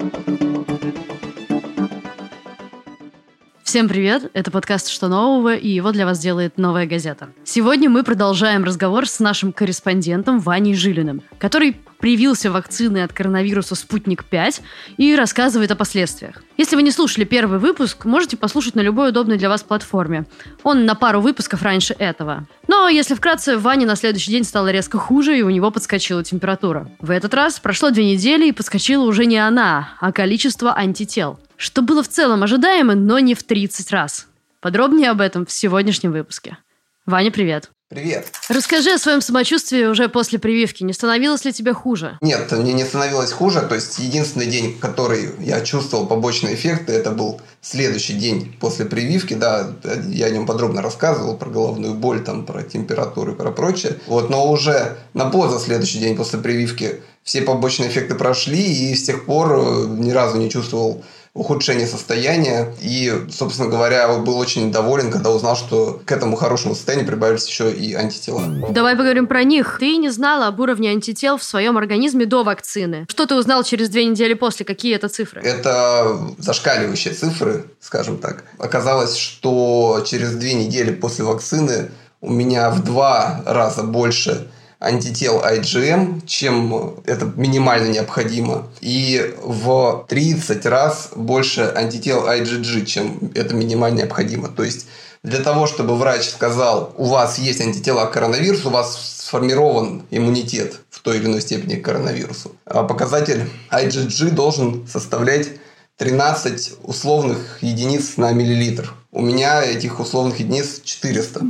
Thank you. Всем привет! Это подкаст «Что нового?» и его для вас делает «Новая газета». Сегодня мы продолжаем разговор с нашим корреспондентом Ваней Жилиным, который привился вакциной от коронавируса «Спутник-5» и рассказывает о последствиях. Если вы не слушали первый выпуск, можете послушать на любой удобной для вас платформе. Он на пару выпусков раньше этого. Но, если вкратце, Ване на следующий день стало резко хуже, и у него подскочила температура. В этот раз прошло две недели, и подскочила уже не она, а количество антител – что было в целом ожидаемо, но не в 30 раз. Подробнее об этом в сегодняшнем выпуске. Ваня, привет. Привет. Расскажи о своем самочувствии уже после прививки. Не становилось ли тебе хуже? Нет, мне не становилось хуже. То есть единственный день, который я чувствовал побочные эффекты, это был следующий день после прививки. Да, я о нем подробно рассказывал про головную боль, там, про температуру и про прочее. Вот, но уже на поза следующий день после прививки все побочные эффекты прошли, и с тех пор э, ни разу не чувствовал ухудшение состояния. И, собственно говоря, был очень доволен, когда узнал, что к этому хорошему состоянию прибавились еще и антитела. Давай поговорим про них. Ты не знала об уровне антител в своем организме до вакцины. Что ты узнал через две недели после? Какие это цифры? Это зашкаливающие цифры, скажем так. Оказалось, что через две недели после вакцины у меня в два раза больше антител IgM, чем это минимально необходимо, и в 30 раз больше антител IgG, чем это минимально необходимо. То есть для того, чтобы врач сказал, у вас есть антитела к коронавирусу, у вас сформирован иммунитет в той или иной степени к коронавирусу. А показатель IgG должен составлять 13 условных единиц на миллилитр. У меня этих условных единиц 400.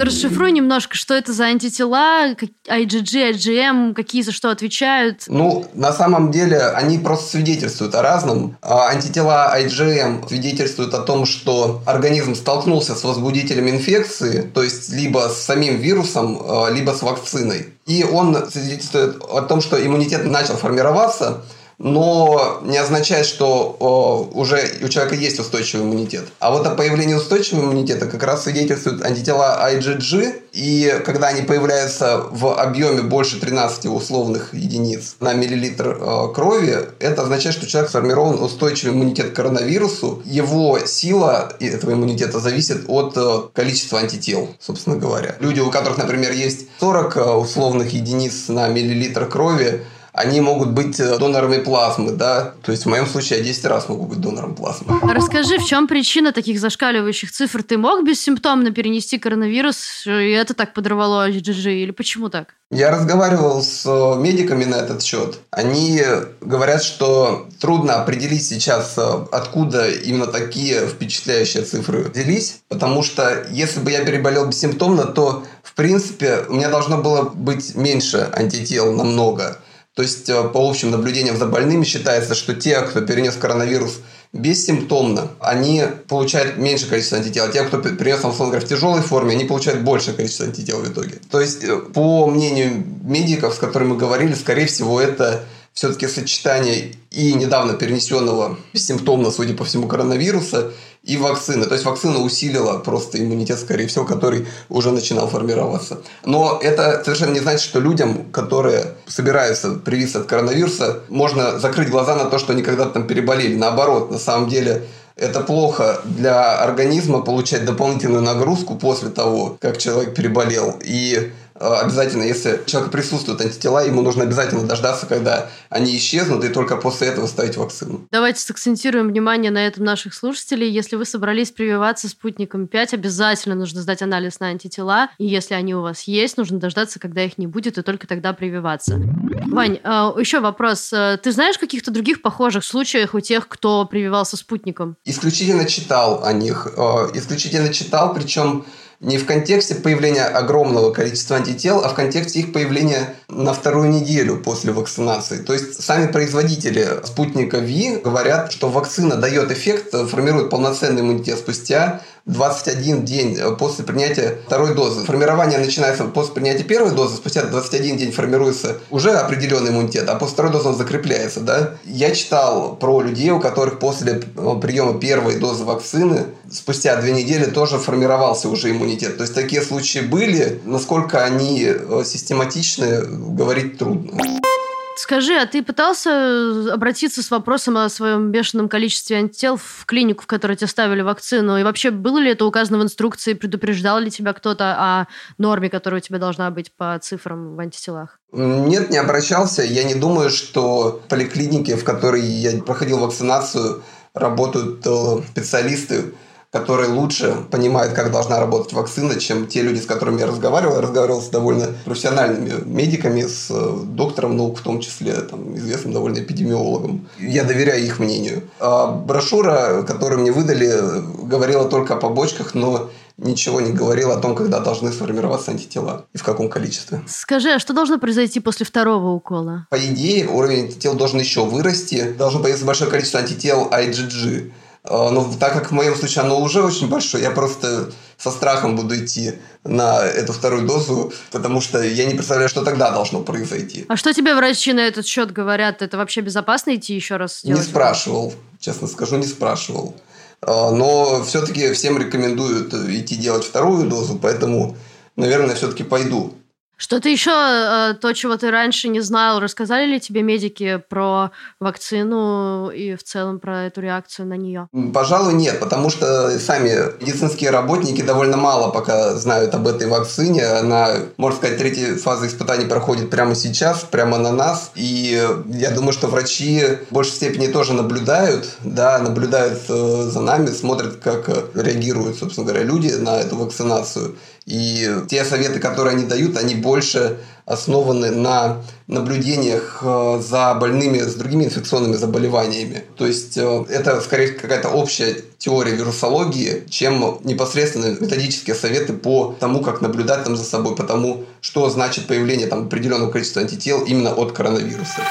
Расшифруй немножко, что это за антитела, IgG, IgM, какие за что отвечают? Ну, на самом деле, они просто свидетельствуют о разном. А антитела IgM свидетельствуют о том, что организм столкнулся с возбудителем инфекции, то есть либо с самим вирусом, а, либо с вакциной. И он свидетельствует о том, что иммунитет начал формироваться, но не означает, что о, уже у человека есть устойчивый иммунитет. А вот о появлении устойчивого иммунитета как раз свидетельствуют антитела IgG, и когда они появляются в объеме больше 13 условных единиц на миллилитр э, крови, это означает, что человек сформирован устойчивый иммунитет к коронавирусу. Его сила этого иммунитета зависит от э, количества антител, собственно говоря. Люди, у которых, например, есть 40 э, условных единиц на миллилитр крови, они могут быть э, донорами плазмы, да, то есть в моем случае я 10 раз могу быть донором плазмы. Расскажи, в чем причина таких зашкаливающих цифр? Ты мог бессимптомно перенести коронавирус, и это так подорвало IgG, или почему так? Я разговаривал с э, медиками на этот счет. Они говорят, что трудно определить сейчас, э, откуда именно такие впечатляющие цифры взялись, потому что если бы я переболел бессимптомно, то, в принципе, у меня должно было быть меньше антител намного. То есть, э, по общим наблюдениям за больными считается, что те, кто перенес коронавирус бессимптомно, они получают меньше количество антител. А те, кто перенес, условно в тяжелой форме, они получают большее количество антител в итоге. То есть, э, по мнению медиков, с которыми мы говорили, скорее всего, это все-таки сочетание и недавно перенесенного бессимптомно, судя по всему, коронавируса и вакцины. То есть вакцина усилила просто иммунитет, скорее всего, который уже начинал формироваться. Но это совершенно не значит, что людям, которые собираются привиться от коронавируса, можно закрыть глаза на то, что они когда-то там переболели. Наоборот, на самом деле это плохо для организма получать дополнительную нагрузку после того, как человек переболел. И обязательно, если у человека присутствуют антитела, ему нужно обязательно дождаться, когда они исчезнут, и только после этого ставить вакцину. Давайте сакцентируем внимание на этом наших слушателей. Если вы собрались прививаться спутником 5, обязательно нужно сдать анализ на антитела. И если они у вас есть, нужно дождаться, когда их не будет, и только тогда прививаться. Вань, э, еще вопрос. Э, ты знаешь каких-то других похожих случаях у тех, кто прививался спутником? Исключительно читал о них. Исключительно читал, причем не в контексте появления огромного количества антител, а в контексте их появления на вторую неделю после вакцинации. То есть сами производители спутника Ви говорят, что вакцина дает эффект, формирует полноценный иммунитет спустя 21 день после принятия второй дозы. Формирование начинается после принятия первой дозы, спустя 21 день формируется уже определенный иммунитет, а после второй дозы он закрепляется. Да? Я читал про людей, у которых после э, приема первой дозы вакцины спустя две недели тоже формировался уже иммунитет. То есть такие случаи были. Насколько они э, систематичны, говорить трудно. Скажи, а ты пытался обратиться с вопросом о своем бешеном количестве антител в клинику, в которой тебе ставили вакцину? И вообще, было ли это указано в инструкции? Предупреждал ли тебя кто-то о норме, которая у тебя должна быть по цифрам в антителах? Нет, не обращался. Я не думаю, что в поликлинике, в которой я проходил вакцинацию, работают э, специалисты, которые лучше понимают, как должна работать вакцина, чем те люди, с которыми я разговаривал. Я разговаривал с довольно профессиональными медиками, с э, доктором наук, в том числе там, известным довольно эпидемиологом. Я доверяю их мнению. А брошюра, которую мне выдали, говорила только о побочках, но ничего не говорила о том, когда должны сформироваться антитела и в каком количестве. Скажи, а что должно произойти после второго укола? По идее, уровень антител должен еще вырасти. Должно появиться большое количество антител IgG. А, но так как в моем случае оно уже очень большое, я просто со страхом буду идти на эту вторую дозу, потому что я не представляю, что тогда должно произойти. А что тебе врачи на этот счет говорят? Это вообще безопасно идти еще раз? Не спрашивал, честно скажу, не спрашивал. А, но все-таки всем рекомендуют идти делать вторую дозу, поэтому, наверное, все-таки пойду. Что-то еще, э, то, чего ты раньше не знал, рассказали ли тебе медики про вакцину и в целом про эту реакцию на нее? Пожалуй, нет, потому что сами медицинские работники довольно мало пока знают об этой вакцине. Она, можно сказать, третья фаза испытаний проходит прямо сейчас, прямо на нас. И я думаю, что врачи в большей степени тоже наблюдают, да, наблюдают э, за нами, смотрят, как реагируют, собственно говоря, люди на эту вакцинацию. И те советы, которые они дают, они больше основаны на наблюдениях э, за больными с другими инфекционными заболеваниями. То есть э, это скорее какая-то общая теория вирусологии, чем непосредственно методические советы по тому, как наблюдать там за собой, по тому, что значит появление там определенного количества антител именно от коронавируса.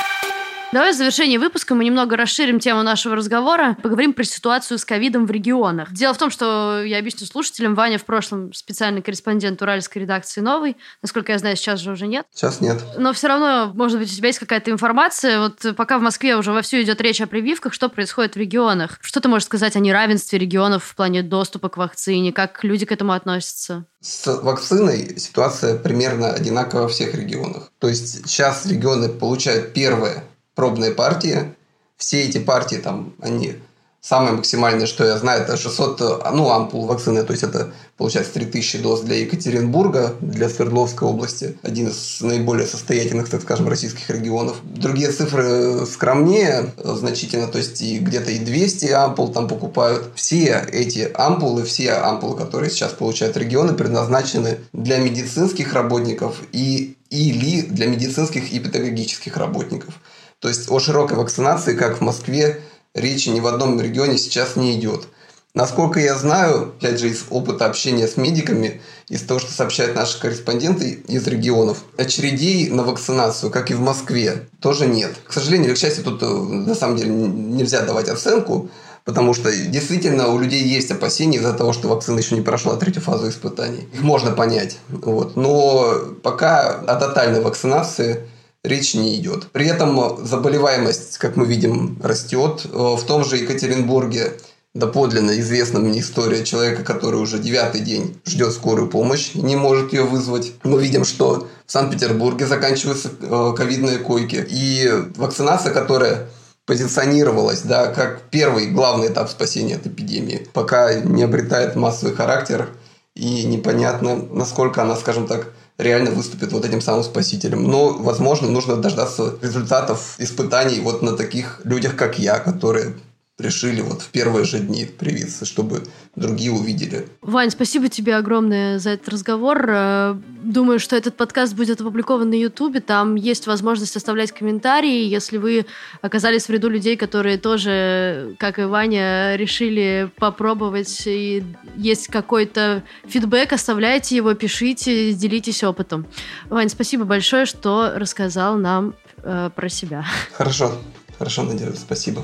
Давай в завершении выпуска мы немного расширим тему нашего разговора, поговорим про ситуацию с ковидом в регионах. Дело в том, что я объясню слушателям, Ваня в прошлом специальный корреспондент уральской редакции «Новый». Насколько я знаю, сейчас же уже нет. Сейчас нет. Но все равно, может быть, у тебя есть какая-то информация. Вот пока в Москве уже вовсю идет речь о прививках, что происходит в регионах? Что ты можешь сказать о неравенстве регионов в плане доступа к вакцине? Как люди к этому относятся? С вакциной ситуация примерно одинаковая во всех регионах. То есть сейчас регионы получают первое пробные партии. Все эти партии, там, они самое максимальное, что я знаю, это 600, ну, ампул вакцины, то есть это, получается, 3000 доз для Екатеринбурга, для Свердловской области, один из наиболее состоятельных, так скажем, российских регионов. Другие цифры скромнее значительно, то есть и где-то и 200 ампул там покупают. Все эти ампулы, все ампулы, которые сейчас получают регионы, предназначены для медицинских работников и или для медицинских и педагогических работников. То есть о широкой вакцинации, как в Москве, речи ни в одном регионе сейчас не идет. Насколько я знаю, опять же, из опыта общения с медиками, из того, что сообщают наши корреспонденты из регионов, очередей на вакцинацию, как и в Москве, тоже нет. К сожалению или к счастью, тут э, на самом деле нельзя давать оценку, потому что действительно у людей есть опасения из-за того, что вакцина еще не прошла третью фазу испытаний. Их можно понять. Вот. Но пока о тотальной вакцинации речь не идет. При этом заболеваемость, как мы видим, растет. Э, в том же Екатеринбурге доподлинно известна мне история человека, который уже девятый день ждет скорую помощь, не может ее вызвать. Мы видим, что в Санкт-Петербурге заканчиваются э, ковидные койки. И вакцинация, которая позиционировалась да, как первый главный этап спасения от эпидемии, пока не обретает массовый характер и непонятно, насколько она, скажем так, реально выступит вот этим самым спасителем. Но, возможно, нужно дождаться результатов испытаний вот на таких людях, как я, которые решили вот в первые же дни привиться, чтобы другие увидели. Вань, спасибо тебе огромное за этот разговор. Э, думаю, что этот подкаст будет опубликован на Ютубе. Там есть возможность оставлять комментарии. Если вы оказались в ряду людей, которые тоже, как и Ваня, решили попробовать и есть какой-то фидбэк, оставляйте его, пишите, делитесь опытом. Вань, спасибо большое, что рассказал нам э, про себя. Хорошо, хорошо, Надежда, спасибо.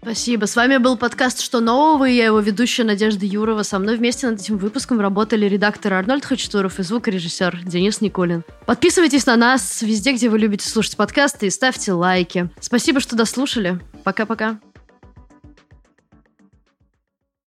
Спасибо. С вами был подкаст «Что нового?» и я его ведущая Надежда Юрова. Со мной вместе над этим выпуском работали редактор Арнольд Хачатуров и звукорежиссер Денис Никулин. Подписывайтесь на нас везде, где вы любите слушать подкасты и ставьте лайки. Спасибо, что дослушали. Пока-пока.